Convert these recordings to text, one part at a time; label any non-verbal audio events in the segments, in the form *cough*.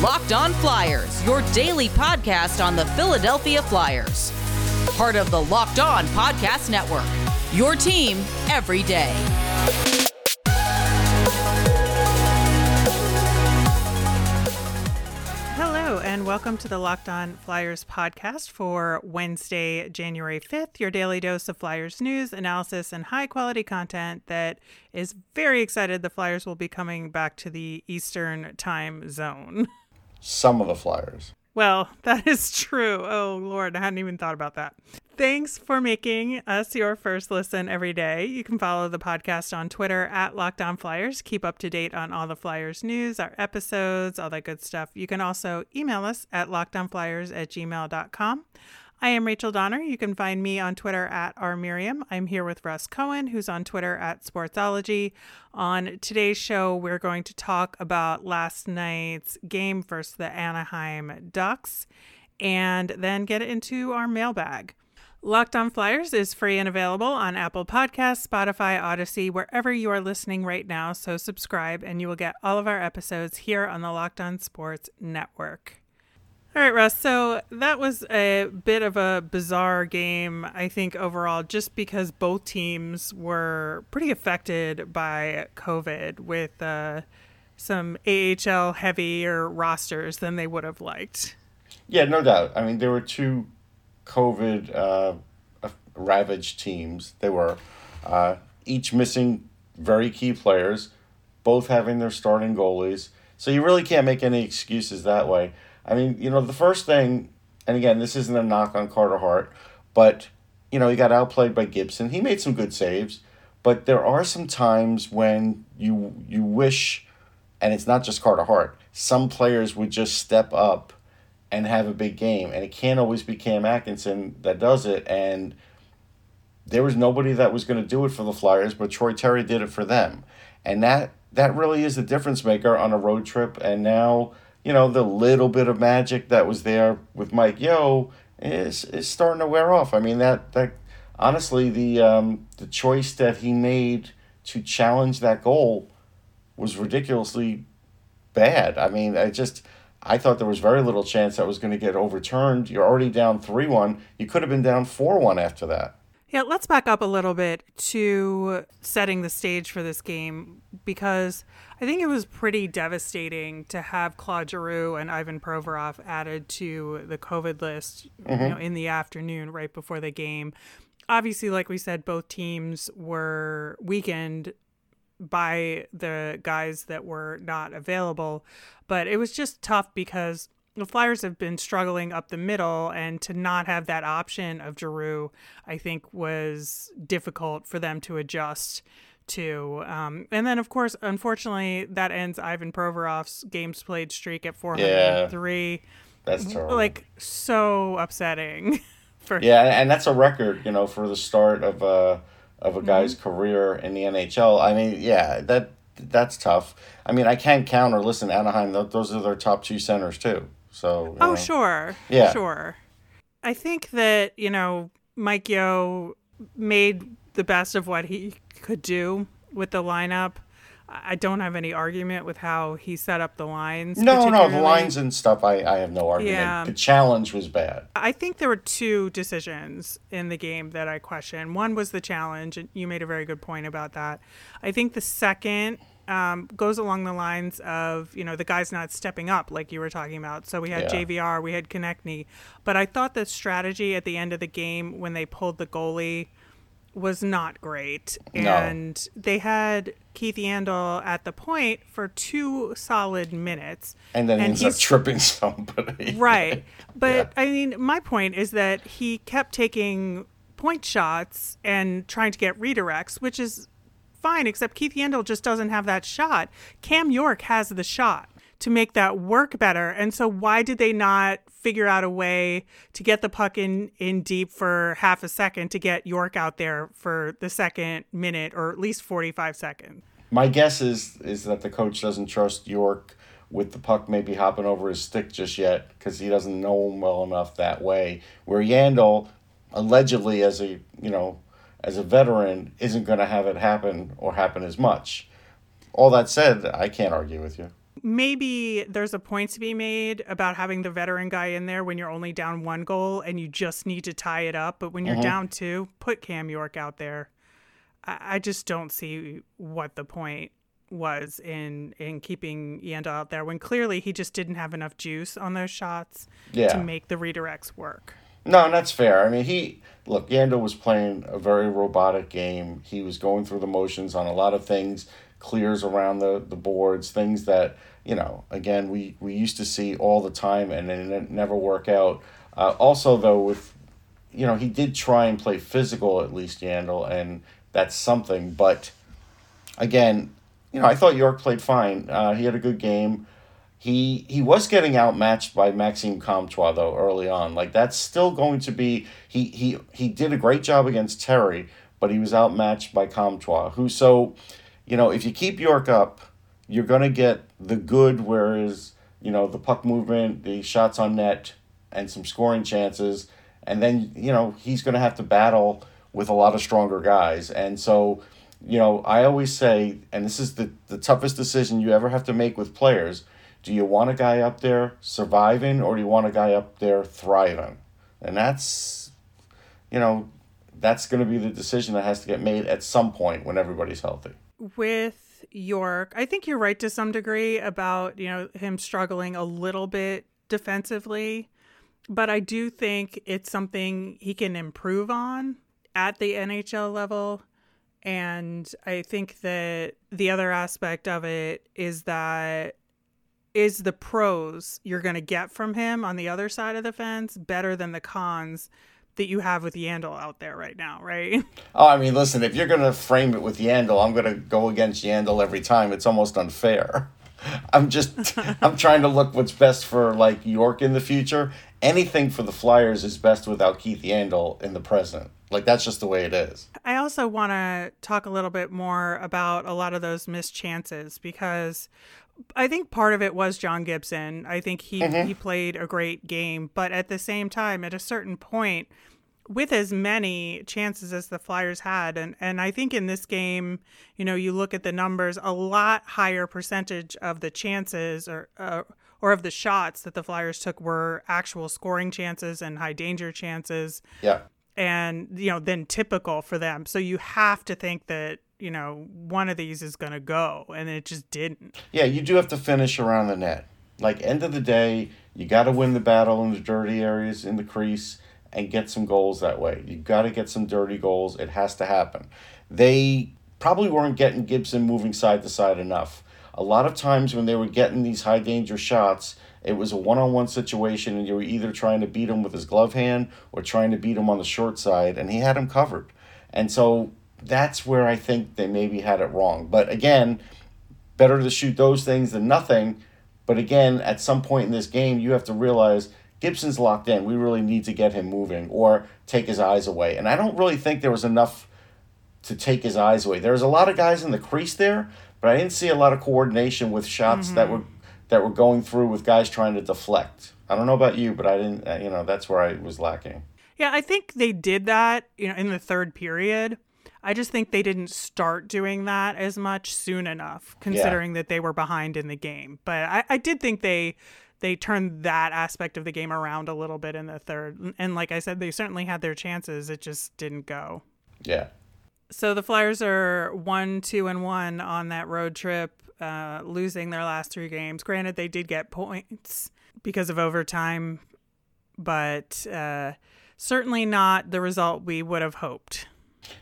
Locked On Flyers, your daily podcast on the Philadelphia Flyers. Part of the Locked On Podcast Network. Your team every day. Hello, and welcome to the Locked On Flyers podcast for Wednesday, January 5th, your daily dose of Flyers news, analysis, and high quality content that is very excited the Flyers will be coming back to the Eastern time zone. *laughs* Some of the Flyers. Well, *laughs* that is true. Oh, Lord, I hadn't even thought about that. Thanks for making us your first listen every day. You can follow the podcast on Twitter at Locked On Flyers. Keep up to date on all the Flyers news, our episodes, all that good stuff. You can also email us at lockedonflyers at gmail.com. I am Rachel Donner. You can find me on Twitter at rmiriam. I'm here with Russ Cohen, who's on Twitter at Sportsology. On today's show, we're going to talk about last night's game versus the Anaheim Ducks and then get into our mailbag. Locked on Flyers is free and available on Apple Podcasts, Spotify, Audacy, wherever you are listening right now. So subscribe and you will get all of our episodes here on the Locked On Sports Network. All right, Russ. So that was a bit of a bizarre game, I think, overall, just because both teams were pretty affected by COVID with uh, some AHL heavier rosters than they would have liked. Yeah, no doubt. I mean, there were two COVID uh, ravaged teams. They were uh, each missing very key players, both having their starting goalies. So you really can't make any excuses that way. I mean, you know, the first thing, and again, this isn't a knock on Carter Hart, but, you know, he got outplayed by Gibson. He made some good saves, but there are some times when you you wish, and it's not just Carter Hart, some players would just step up and have a big game. And it can't always be Cam Atkinson that does it. And there was nobody that was going to do it for the Flyers, but Troy Terry did it for them. And that that really is the difference maker on a road trip. And now you know, the little bit of magic that was there with Mike Yeo is is starting to wear off. I mean that that honestly the um, the choice that he made to challenge that goal was ridiculously bad. I mean, I just I thought there was very little chance that was going to get overturned. You're already down 3-1. You could have been down 4-1 after that. Yeah, let's back up a little bit to setting the stage for this game because I think it was pretty devastating to have Claude Giroux and Ivan Provorov added to the COVID list mm-hmm. you know, in the afternoon right before the game. Obviously, like we said, both teams were weakened by the guys that were not available, but it was just tough because the Flyers have been struggling up the middle, and to not have that option of Giroux, I think, was difficult for them to adjust to. Um, and then, of course, unfortunately, that ends Ivan Provorov's games played streak at 403. Yeah, that's terrible. Like, so upsetting. *laughs* for Yeah, and that's a record, you know, for the start of a, of a guy's mm-hmm. career in the NHL. I mean, yeah, that that's tough. I mean, I can't count or listen, Anaheim, those are their top two centers, too. So oh know. sure, yeah, sure. I think that you know Mike Yeo made the best of what he could do with the lineup. I don't have any argument with how he set up the lines. No, no, the lines and stuff. I, I have no argument. Yeah. The challenge was bad. I think there were two decisions in the game that I question. One was the challenge, and you made a very good point about that. I think the second um, goes along the lines of you know the guy's not stepping up like you were talking about. So we had yeah. JVR, we had Konecny, but I thought the strategy at the end of the game when they pulled the goalie was not great, no. and they had Keith Yandle at the point for two solid minutes, and then and he ends up tripping *laughs* somebody. right, *laughs* but yeah. I mean, my point is that he kept taking point shots and trying to get redirects, which is fine, except Keith Yandle just doesn't have that shot. Cam York has the shot to make that work better. And so why did they not figure out a way to get the puck in in deep for half a second to get York out there for the second minute or at least 45 seconds? My guess is is that the coach doesn't trust York with the puck maybe hopping over his stick just yet because he doesn't know him well enough that way. Where Yandle, allegedly as a you know as a veteran isn't going to have it happen or happen as much. All that said, I can't argue with you. Maybe there's a point to be made about having the veteran guy in there when you're only down one goal and you just need to tie it up. But when you're mm-hmm. down two, put Cam York out there. I, I just don't see what the point was in in keeping Yandle out there when clearly he just didn't have enough juice on those shots yeah. to make the redirects work. No, and that's fair. I mean, he look Yandle was playing a very robotic game. He was going through the motions on a lot of things, clears around the the boards, things that you know. Again, we we used to see all the time, and it never work out. Uh, also, though, with you know, he did try and play physical at least Yandle, and that's something. But again, you know, I thought York played fine. Uh, he had a good game. He he was getting outmatched by Maxime Comtois though early on. Like that's still going to be he he he did a great job against Terry, but he was outmatched by Comtois. Who so, you know, if you keep York up, you're gonna get the good. Whereas you know the puck movement, the shots on net, and some scoring chances, and then you know he's gonna have to battle with a lot of stronger guys, and so you know, I always say, and this is the, the toughest decision you ever have to make with players do you want a guy up there surviving or do you want a guy up there thriving? And that's, you know, that's going to be the decision that has to get made at some point when everybody's healthy. With York, I think you're right to some degree about, you know, him struggling a little bit defensively, but I do think it's something he can improve on at the NHL level. And I think that the other aspect of it is that is the pros you're going to get from him on the other side of the fence better than the cons that you have with Yandle out there right now, right? *laughs* Oh, I mean, listen, if you're going to frame it with Yandle, I'm going to go against Yandle every time. It's almost unfair. *laughs* I'm just *laughs* I'm trying to look what's best for like York in the future. Anything for the Flyers is best without Keith Yandle in the present. Like that's just the way it is. I also want to talk a little bit more about a lot of those missed chances because I think part of it was John Gibson. I think he mm-hmm. he played a great game, but at the same time at a certain point with as many chances as the Flyers had and and I think in this game, you know, you look at the numbers, a lot higher percentage of the chances or uh, or of the shots that the Flyers took were actual scoring chances and high danger chances. Yeah and you know then typical for them so you have to think that you know one of these is going to go and it just didn't. Yeah you do have to finish around the net. Like end of the day you got to win the battle in the dirty areas in the crease and get some goals that way. You got to get some dirty goals. It has to happen. They probably weren't getting gibson moving side to side enough. A lot of times when they were getting these high danger shots it was a one on one situation, and you were either trying to beat him with his glove hand or trying to beat him on the short side, and he had him covered. And so that's where I think they maybe had it wrong. But again, better to shoot those things than nothing. But again, at some point in this game, you have to realize Gibson's locked in. We really need to get him moving or take his eyes away. And I don't really think there was enough to take his eyes away. There was a lot of guys in the crease there, but I didn't see a lot of coordination with shots mm-hmm. that were that were going through with guys trying to deflect. I don't know about you, but I didn't. Uh, you know, that's where I was lacking. Yeah, I think they did that. You know, in the third period. I just think they didn't start doing that as much soon enough, considering yeah. that they were behind in the game. But I, I did think they they turned that aspect of the game around a little bit in the third. And like I said, they certainly had their chances. It just didn't go. Yeah. So the Flyers are one, two, and one on that road trip. Uh, losing their last three games. Granted, they did get points because of overtime, but uh, certainly not the result we would have hoped.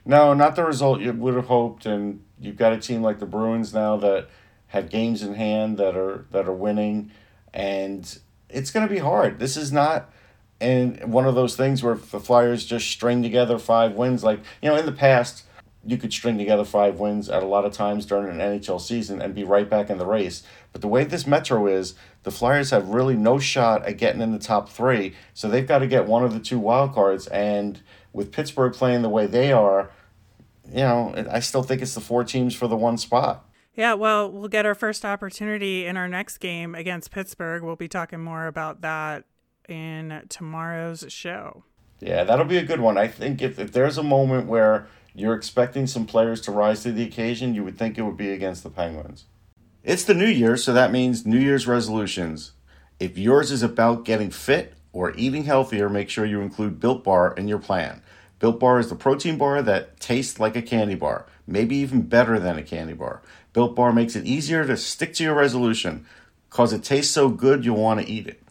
No, not the result you would have hoped. And you've got a team like the Bruins now that have games in hand that are that are winning, and it's going to be hard. This is not and one of those things where the Flyers just string together five wins. Like you know, in the past you could string together five wins at a lot of times during an NHL season and be right back in the race. But the way this Metro is, the Flyers have really no shot at getting in the top three, so they've got to get one of the two wild cards. And with Pittsburgh playing the way they are, you know, I still think it's the four teams for the one spot. Yeah, well, we'll get our first opportunity in our next game against Pittsburgh. We'll be talking more about that in tomorrow's show. Yeah, that'll be a good one. I think if, if there's a moment where you're expecting some players to rise to the occasion, you would think it would be against the Penguins. It's the new year, so that means New Year's resolutions. If yours is about getting fit or eating healthier, make sure you include Built Bar in your plan. Built Bar is the protein bar that tastes like a candy bar, maybe even better than a candy bar. Built Bar makes it easier to stick to your resolution because it tastes so good you'll want to eat it.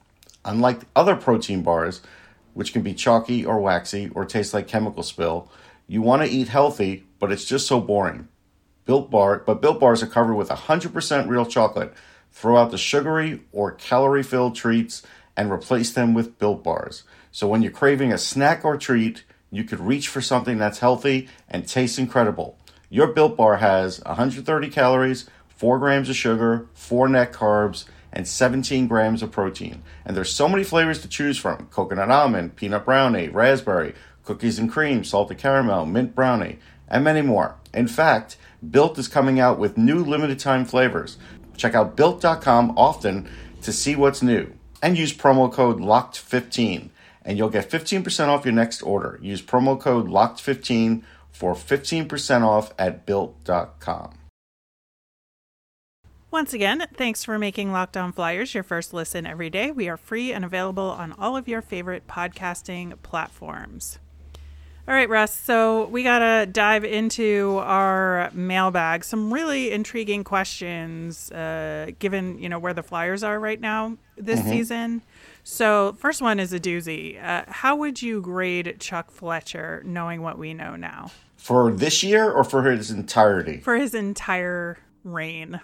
Unlike other protein bars, which can be chalky or waxy or taste like chemical spill, you want to eat healthy, but it's just so boring. Built Bar, but Built Bars are covered with 100% real chocolate. Throw out the sugary or calorie filled treats and replace them with Built Bars. So when you're craving a snack or treat, you could reach for something that's healthy and tastes incredible. Your Built Bar has 130 calories, 4 grams of sugar, 4 net carbs, and 17 grams of protein. And there's so many flavors to choose from coconut almond, peanut brownie, raspberry, cookies and cream, salted caramel, mint brownie, and many more. In fact, Built is coming out with new limited time flavors. Check out built.com often to see what's new and use promo code LOCKED15 and you'll get 15% off your next order. Use promo code LOCKED15 for 15% off at built.com. Once again, thanks for making Locked On Flyers your first listen every day. We are free and available on all of your favorite podcasting platforms. All right, Russ. So we got to dive into our mailbag. Some really intriguing questions, uh, given you know where the Flyers are right now this mm-hmm. season. So first one is a doozy. Uh, how would you grade Chuck Fletcher, knowing what we know now? For this year or for his entirety? For his entire reign.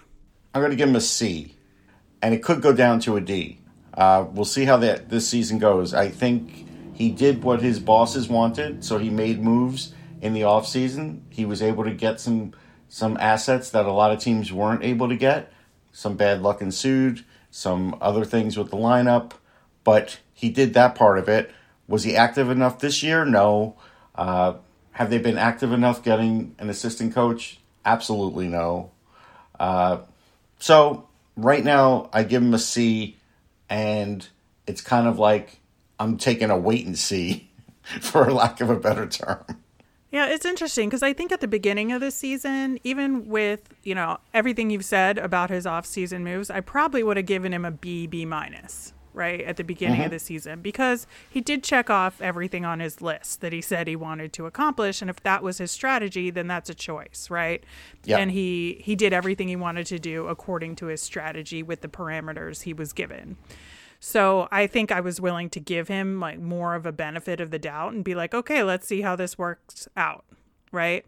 I'm going to give him a C, and it could go down to a D. Uh, we'll see how that this season goes. I think he did what his bosses wanted, so he made moves in the offseason. He was able to get some some assets that a lot of teams weren't able to get. Some bad luck ensued, some other things with the lineup, but he did that part of it. Was he active enough this year? No. Uh, have they been active enough getting an assistant coach? Absolutely no. Uh, so right now, I give him a C, and it's kind of like I'm taking a wait and see, *laughs* for lack of a better term. Yeah, it's interesting because I think at the beginning of the season, even with you know everything you've said about his off-season moves, I probably would have given him a B, B minus right at the beginning mm-hmm. of the season because he did check off everything on his list that he said he wanted to accomplish and if that was his strategy then that's a choice right yep. and he he did everything he wanted to do according to his strategy with the parameters he was given so I think I was willing to give him like more of a benefit of the doubt and be like, okay, let's see how this works out. Right.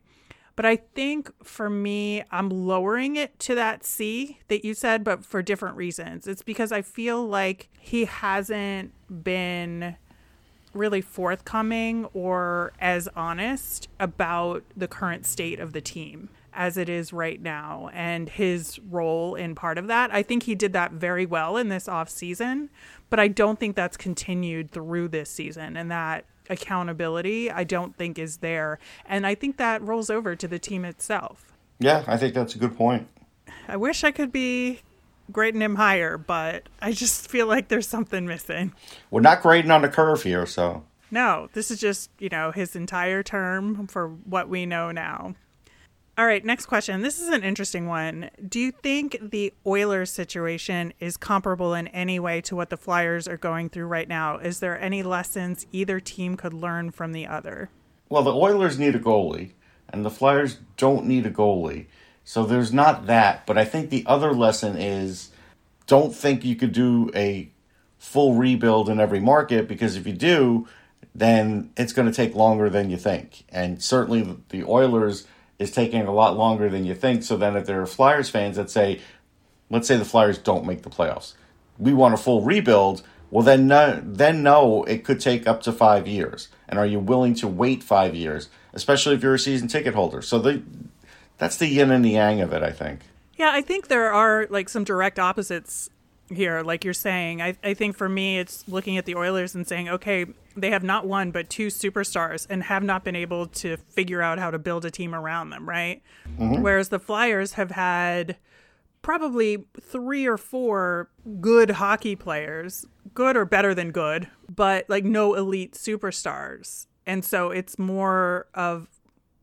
But I think for me, I'm lowering it to that C that you said, but for different reasons. It's because I feel like he hasn't been really forthcoming or as honest about the current state of the team as it is right now and his role in part of that. I think he did that very well in this off season, but I don't think that's continued through this season and that accountability I don't think is there. And I think that rolls over to the team itself. Yeah, I think that's a good point. I wish I could be grading him higher, but I just feel like there's something missing. We're not grading on the curve here, so. No, this is just, you know, his entire term for what we know now. All right, next question. This is an interesting one. Do you think the Oilers situation is comparable in any way to what the Flyers are going through right now? Is there any lessons either team could learn from the other? Well, the Oilers need a goalie, and the Flyers don't need a goalie. So there's not that. But I think the other lesson is don't think you could do a full rebuild in every market because if you do, then it's going to take longer than you think. And certainly the Oilers is taking a lot longer than you think. So then, if there are Flyers fans that say, let's say the Flyers don't make the playoffs, we want a full rebuild. Well, then, no, then no, it could take up to five years. And are you willing to wait five years, especially if you're a season ticket holder? So the, that's the yin and the yang of it, I think. Yeah, I think there are like some direct opposites here, like you're saying. I, I think for me, it's looking at the Oilers and saying, okay, they have not one but two superstars and have not been able to figure out how to build a team around them, right? Mm-hmm. Whereas the Flyers have had probably three or four good hockey players, good or better than good, but like no elite superstars. And so it's more of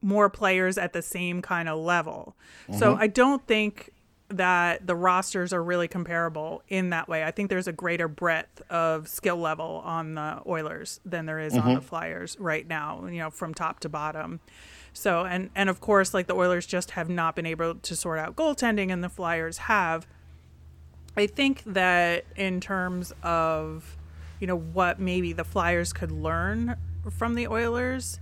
more players at the same kind of level. Mm-hmm. So I don't think that the rosters are really comparable in that way. I think there's a greater breadth of skill level on the Oilers than there is mm-hmm. on the Flyers right now, you know, from top to bottom. So, and and of course, like the Oilers just have not been able to sort out goaltending and the Flyers have. I think that in terms of, you know, what maybe the Flyers could learn from the Oilers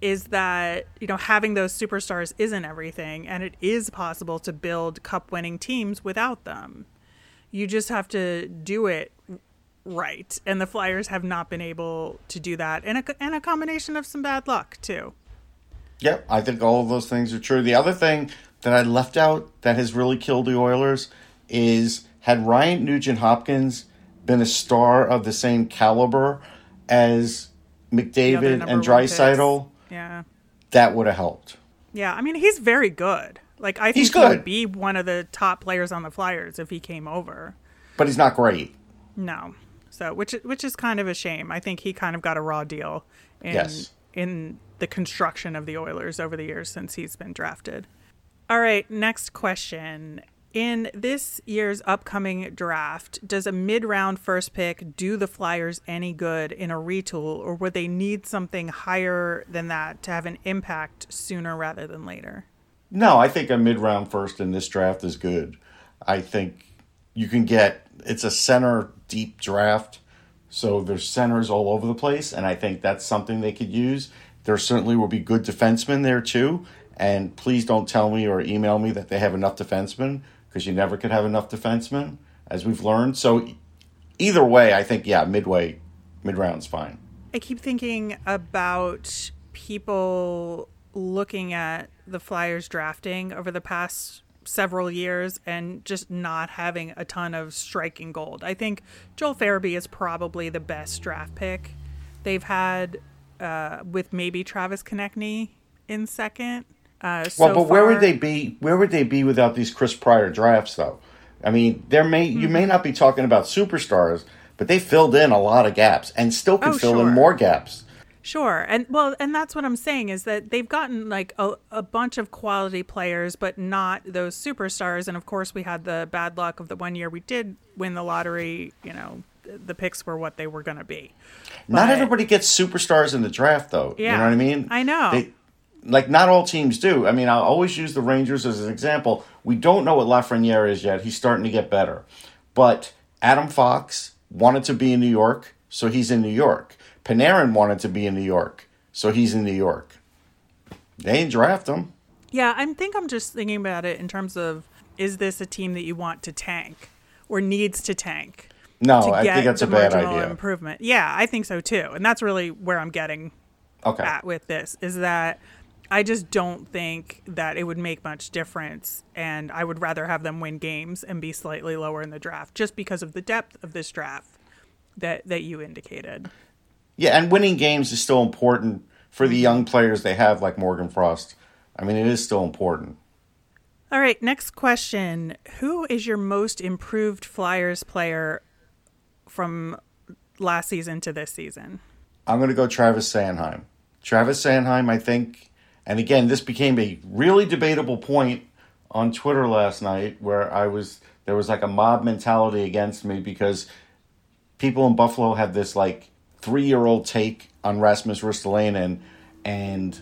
is that you know having those superstars isn't everything and it is possible to build cup winning teams without them. You just have to do it right and the flyers have not been able to do that and a, and a combination of some bad luck too. Yep i think all of those things are true. The other thing that i left out that has really killed the oilers is had ryan nugent hopkins been a star of the same caliber as mcdavid and draisaitl yeah. That would have helped. Yeah, I mean he's very good. Like I think he's good. he would be one of the top players on the Flyers if he came over. But he's not great. No. So which which is kind of a shame. I think he kind of got a raw deal in yes. in the construction of the Oilers over the years since he's been drafted. All right, next question. In this year's upcoming draft, does a mid round first pick do the Flyers any good in a retool, or would they need something higher than that to have an impact sooner rather than later? No, I think a mid round first in this draft is good. I think you can get it's a center deep draft, so there's centers all over the place, and I think that's something they could use. There certainly will be good defensemen there too, and please don't tell me or email me that they have enough defensemen because you never could have enough defensemen, as we've learned. So either way, I think yeah, midway, mid round's fine. I keep thinking about people looking at the Flyers drafting over the past several years and just not having a ton of striking gold. I think Joel Farabee is probably the best draft pick they've had, uh, with maybe Travis Konecny in second. Uh, so well, but far, where would they be? Where would they be without these Chris Pryor drafts, though? I mean, there may mm-hmm. you may not be talking about superstars, but they filled in a lot of gaps and still can oh, fill sure. in more gaps. Sure, and well, and that's what I'm saying is that they've gotten like a, a bunch of quality players, but not those superstars. And of course, we had the bad luck of the one year we did win the lottery. You know, the picks were what they were going to be. But, not everybody gets superstars in the draft, though. Yeah, you know what I mean? I know. They, like not all teams do. I mean, I'll always use the Rangers as an example. We don't know what Lafreniere is yet. He's starting to get better. But Adam Fox wanted to be in New York, so he's in New York. Panarin wanted to be in New York, so he's in New York. They didn't draft him. Yeah, I think I'm just thinking about it in terms of is this a team that you want to tank or needs to tank? No, I think that's a bad idea. Improvement. Yeah, I think so too, and that's really where I'm getting okay. at with this is that I just don't think that it would make much difference. And I would rather have them win games and be slightly lower in the draft just because of the depth of this draft that, that you indicated. Yeah, and winning games is still important for the mm-hmm. young players they have, like Morgan Frost. I mean, it is still important. All right, next question. Who is your most improved Flyers player from last season to this season? I'm going to go Travis Sanheim. Travis Sanheim, I think, and again, this became a really debatable point on Twitter last night where I was there was like a mob mentality against me because people in Buffalo have this like three year old take on Rasmus Ristolainen, and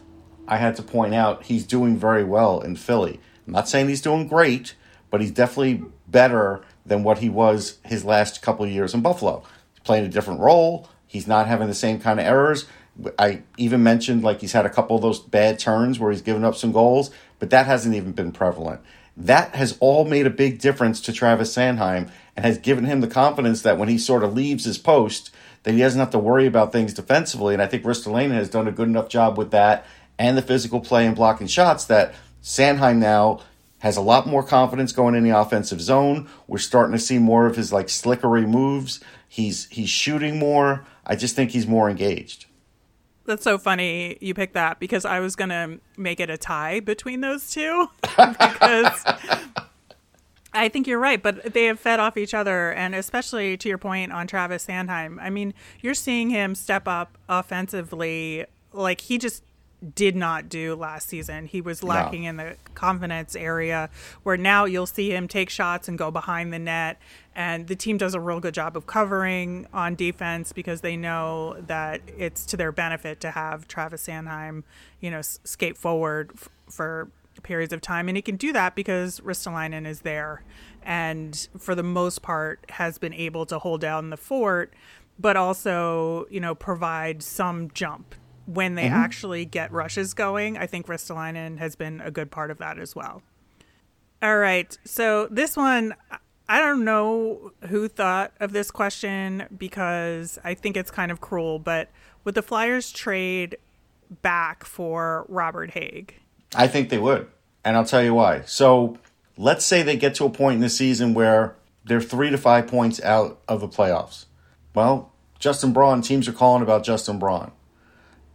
I had to point out he's doing very well in Philly. I'm not saying he's doing great, but he's definitely better than what he was his last couple years in Buffalo. He's playing a different role. He's not having the same kind of errors. I even mentioned like he's had a couple of those bad turns where he's given up some goals, but that hasn't even been prevalent. That has all made a big difference to Travis Sanheim and has given him the confidence that when he sort of leaves his post, that he doesn't have to worry about things defensively. And I think Ristolainen has done a good enough job with that and the physical play and blocking shots that Sanheim now has a lot more confidence going in the offensive zone. We're starting to see more of his like slickery moves. He's he's shooting more. I just think he's more engaged. That's so funny you picked that because I was going to make it a tie between those two *laughs* because I think you're right, but they have fed off each other. And especially to your point on Travis Sanheim. I mean, you're seeing him step up offensively. Like he just did not do last season. He was lacking no. in the confidence area where now you'll see him take shots and go behind the net. And the team does a real good job of covering on defense because they know that it's to their benefit to have Travis Sanheim, you know, skate forward f- for periods of time. And he can do that because Ristolainen is there and for the most part has been able to hold down the fort, but also, you know, provide some jump when they mm-hmm. actually get rushes going. I think Ristolainen has been a good part of that as well. All right. So this one, I don't know who thought of this question because I think it's kind of cruel, but would the Flyers trade back for Robert Hägg? I think they would. And I'll tell you why. So let's say they get to a point in the season where they're three to five points out of the playoffs. Well, Justin Braun, teams are calling about Justin Braun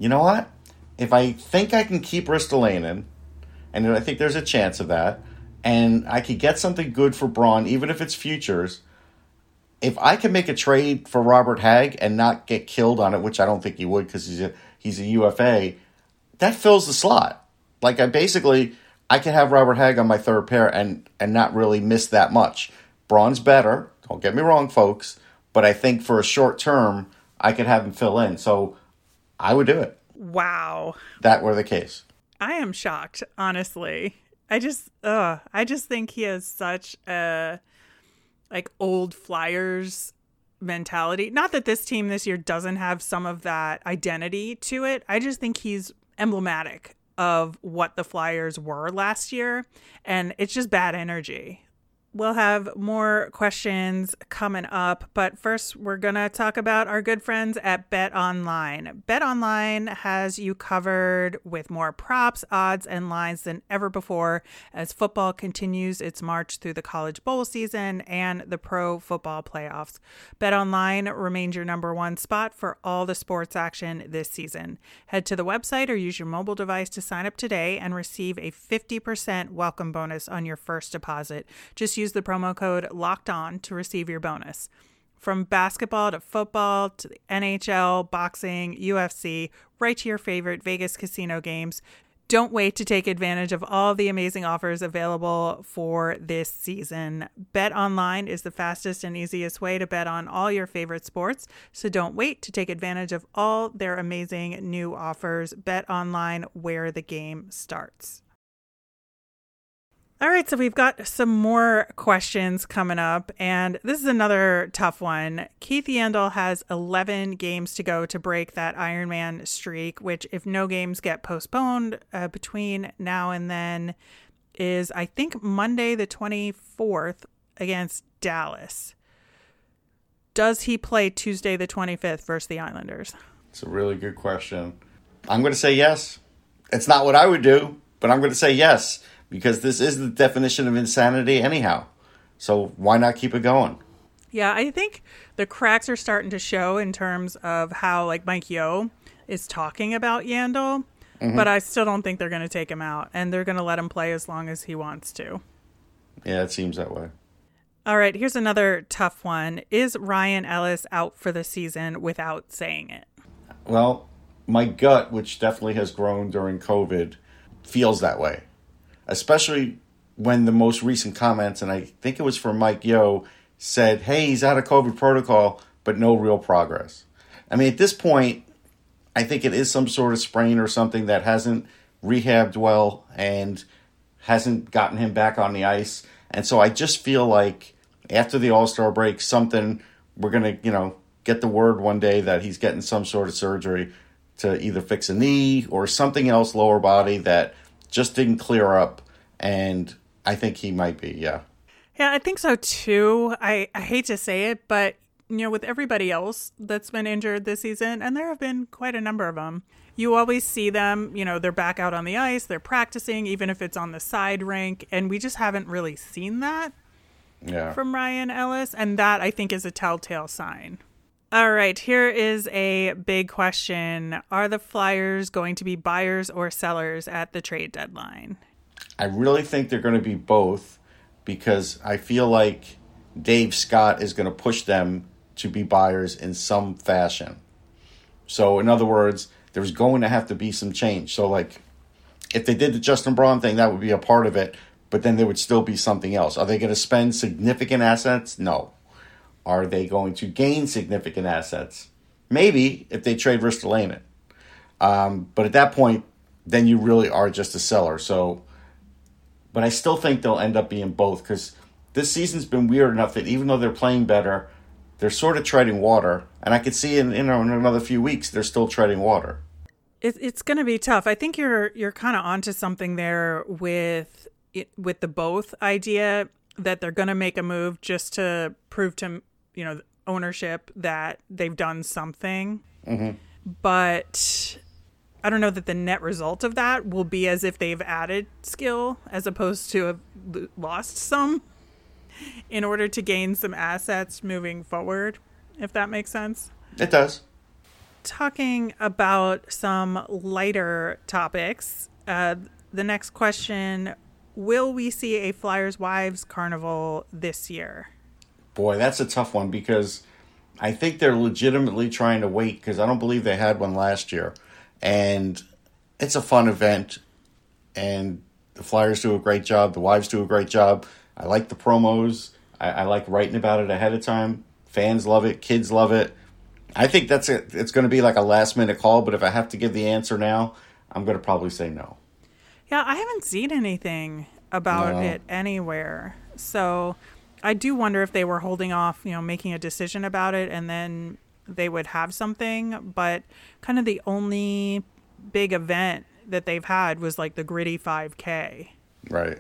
you know what? If I think I can keep Ristolainen, and I think there's a chance of that, and I could get something good for Braun, even if it's futures, if I can make a trade for Robert Hägg and not get killed on it, which I don't think he would because he's a he's a UFA, that fills the slot. Like I basically I can have Robert Hägg on my third pair and and not really miss that much. Braun's better, don't get me wrong, folks, but I think for a short term I could have him fill in. So I would do it. Wow. That were the case. I am shocked, honestly. I just uh I just think he has such a like old flyers mentality. Not that this team this year doesn't have some of that identity to it. I just think he's emblematic of what the Flyers were last year and it's just bad energy. We'll have more questions coming up, but first we're going to talk about our good friends at Bet Online. Bet Online has you covered with more props, odds, and lines than ever before as football continues its march through the college bowl season and the pro football playoffs. Bet Online remains your number one spot for all the sports action this season. Head to the website or use your mobile device to sign up today and receive a 50% welcome bonus on your first deposit. Just use the promo code locked on to receive your bonus. From basketball to football to the NHL, boxing, UFC, right to your favorite Vegas casino games. Don't wait to take advantage of all the amazing offers available for this season. Bet online is the fastest and easiest way to bet on all your favorite sports, so don't wait to take advantage of all their amazing new offers. Bet online where the game starts. All right, so we've got some more questions coming up, and this is another tough one. Keith Yandle has 11 games to go to break that Ironman streak, which, if no games get postponed uh, between now and then, is I think Monday the 24th against Dallas. Does he play Tuesday the 25th versus the Islanders? It's a really good question. I'm going to say yes. It's not what I would do, but I'm going to say yes because this is the definition of insanity anyhow. So why not keep it going? Yeah, I think the cracks are starting to show in terms of how like Mike Yeo is talking about Yandle, mm-hmm. but I still don't think they're going to take him out and they're going to let him play as long as he wants to. Yeah, it seems that way. All right, here's another tough one. Is Ryan Ellis out for the season without saying it? Well, my gut, which definitely has grown during COVID, feels that way especially when the most recent comments, and I think it was from Mike Yeo, said, hey, he's out of COVID protocol, but no real progress. I mean, at this point, I think it is some sort of sprain or something that hasn't rehabbed well and hasn't gotten him back on the ice. And so I just feel like after the All Star break, something we're going to, you know, get the word one day that he's getting some sort of surgery to either fix a knee or something else lower body that just didn't clear up, and I think he might be. Yeah. Yeah, I think so too. I, I hate to say it, but you know, with everybody else that's been injured this season, and there have been quite a number of them, you always see them, you know, they're back out on the ice, they're practicing, even if it's on the side rink, and we just haven't really seen that yeah. from Ryan Ellis, and that I think is a telltale sign. All right, here is a big question. Are the Flyers going to be buyers or sellers at the trade deadline? I really think they're going to be both because I feel like Dave Scott is going to push them to be buyers in some fashion. So, in other words, there's going to have to be some change. So like if they did the Justin Braun thing, that would be a part of it, but then there would still be something else. Are they going to spend significant assets? No. Are they going to gain significant assets? Maybe if they trade risk Ristolainen. Um, but at that point, then you really are just a seller. So, but I still think they'll end up being both because this season's been weird enough that even though they're playing better, they're sort of treading water. And I could see in, in, in another few weeks, they're still treading water. It, it's going to be tough. I think you're you're kind of onto something there with it, with the both idea that they're going to make a move just to prove to you know ownership that they've done something. Mm-hmm. But I don't know that the net result of that will be as if they've added skill as opposed to have lost some in order to gain some assets moving forward, if that makes sense. It does talking about some lighter topics, uh, the next question Will we see a Flyers Wives Carnival this year? Boy, that's a tough one because I think they're legitimately trying to wait because I don't believe they had one last year. And it's a fun event. And the Flyers do a great job. The Wives do a great job. I like the promos. I, I like writing about it ahead of time. Fans love it. Kids love it. I think that's it. It's going to be like a last minute call, but if I have to give the answer now, I'm going to probably say no. Yeah, I haven't seen anything about no. it anywhere. So I do wonder if they were holding off, you know, making a decision about it and then they would have something. But kind of the only big event that they've had was like the gritty 5K. Right.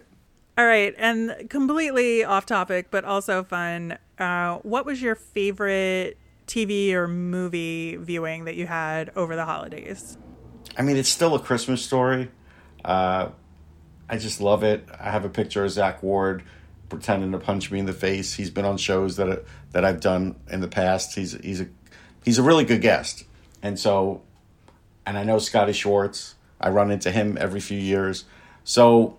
All right. And completely off topic, but also fun. Uh, what was your favorite TV or movie viewing that you had over the holidays? I mean, it's still a Christmas story. Uh, I just love it. I have a picture of Zach Ward pretending to punch me in the face. He's been on shows that that I've done in the past. He's he's a he's a really good guest, and so, and I know Scotty Schwartz. I run into him every few years, so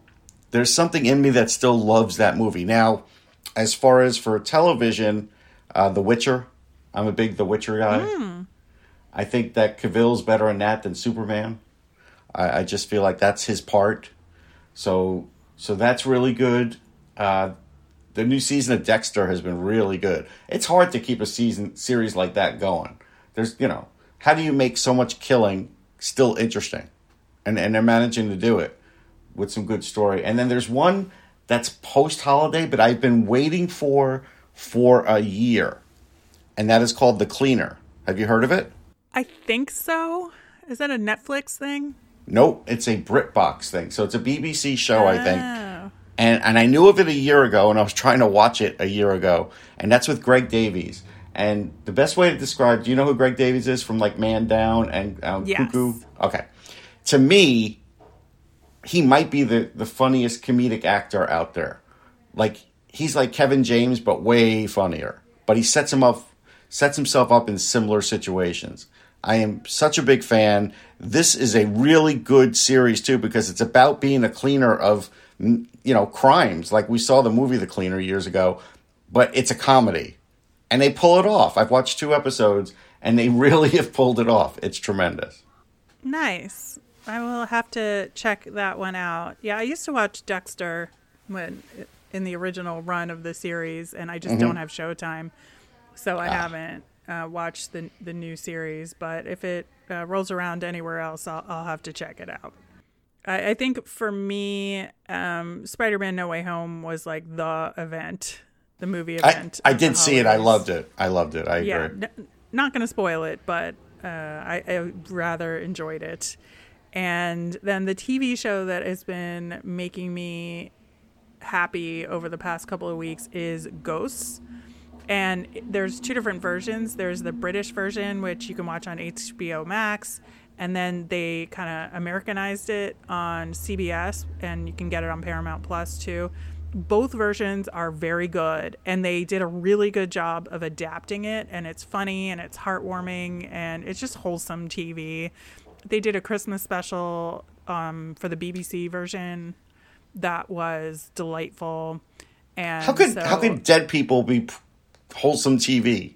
there's something in me that still loves that movie. Now, as far as for television, uh, The Witcher I'm a big The Witcher guy. Mm. I think that Cavill's better in that than Superman. I, I, just feel like that's his part. So so that's really good. Uh, the new season of Dexter has been really good. It's hard to keep a season series like that going. There's you know how do you make so much killing still interesting, and and they're managing to do it with some good story. And then there's one that's post holiday, but I've been waiting for for a year and that is called The Cleaner. Have you heard of it? I think so. Is that a Netflix thing? Nope, it's a BritBox thing. So it's a BBC show, oh. I think. Ah. And and I knew of it a year ago, and I was trying to watch it a year ago, and that's with Greg Davies. And the best way to describe, do you know who Greg Davies is from like Man Down and um, yes. Cuckoo? Okay, to me, he might be the the funniest comedic actor out there. Like he's like Kevin James, but way funnier. But he sets him up sets himself up in similar situations. I am such a big fan. This is a really good series too because it's about being a cleaner of you know crimes like we saw the movie The Cleaner years ago, but it's a comedy. And they pull it off. I've watched two episodes and they *laughs* really have pulled it off. It's tremendous. Nice. I will have to check that one out. Yeah, I used to watch Dexter when in the original run of the series and I just mm-hmm. don't have Showtime so I ah. haven't uh, watched the the new series. But if it uh, rolls around anywhere else, I'll, I'll have to check it out. I, I think for me, um, Spider Man No Way Home was like the event, the movie event. I, I did see it. I loved it. I loved it. I yeah, agree. N- not going to spoil it, but uh, I, I rather enjoyed it. And then the TV show that has been making me happy over the past couple of weeks is Ghosts and there's two different versions. There's the British version, which you can watch on HBO Max, and then they kind of Americanized it on CBS, and you can get it on Paramount Plus too. Both versions are very good, and they did a really good job of adapting it. And it's funny and it's heartwarming and it's just wholesome TV. They did a Christmas special um, for the BBC version that was delightful. And how could so, how could dead people be wholesome TV.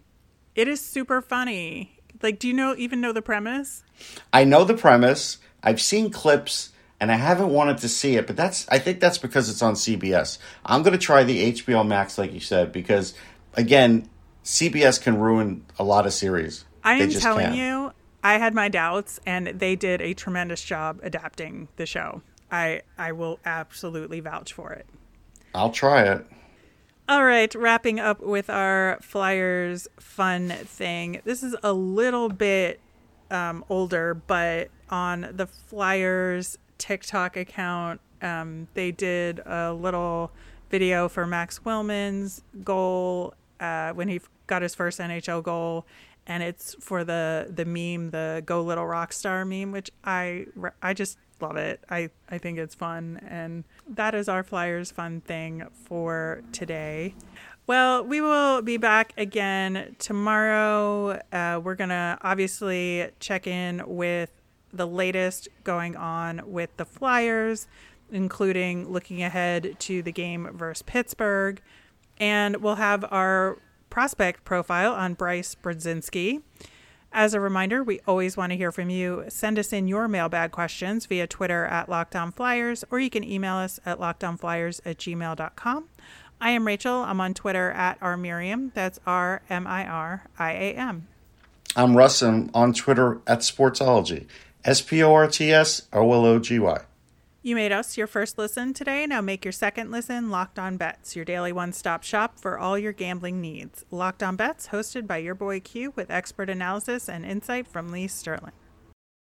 It is super funny. Like, do you know even know the premise? I know the premise. I've seen clips and I haven't wanted to see it, but that's I think that's because it's on CBS. I'm going to try the HBO Max like you said because again, CBS can ruin a lot of series. I They am telling can. you, I had my doubts, and they did a tremendous job adapting the show. I I will absolutely vouch for it. I'll try it. All right, wrapping up with our Flyers fun thing. This is a little bit um, older, but on the Flyers TikTok account, um, they did a little video for Max Willman's goal uh, when he got his first NHL goal, and it's for the the meme, the "Go Little Rockstar" meme, which I I just love it. I I think it's fun, and that is our Flyers fun thing for today. Well, we will be back again tomorrow. Uh, we're gonna obviously check in with the latest going on with the Flyers, including looking ahead to the game versus Pittsburgh. And we'll have our prospect profile on Bryce Brodzinski. As a reminder, we always want to hear from you. Send us in your mailbag questions via Twitter at Locked On Flyers, or you can email us at lockedonflyers at gmail.com. I am Rachel. I'm on Twitter at rmiriam. That's R M I R I A M. I'm Russ. I'm on Twitter at Sportsology. S P O R T S O L O G Y. You made us your first listen today. Now make your second listen Locked On Bets, your daily one stop shop for all your gambling needs. Locked On Bets, hosted by your boy Q with expert analysis and insight from Lee Sterling.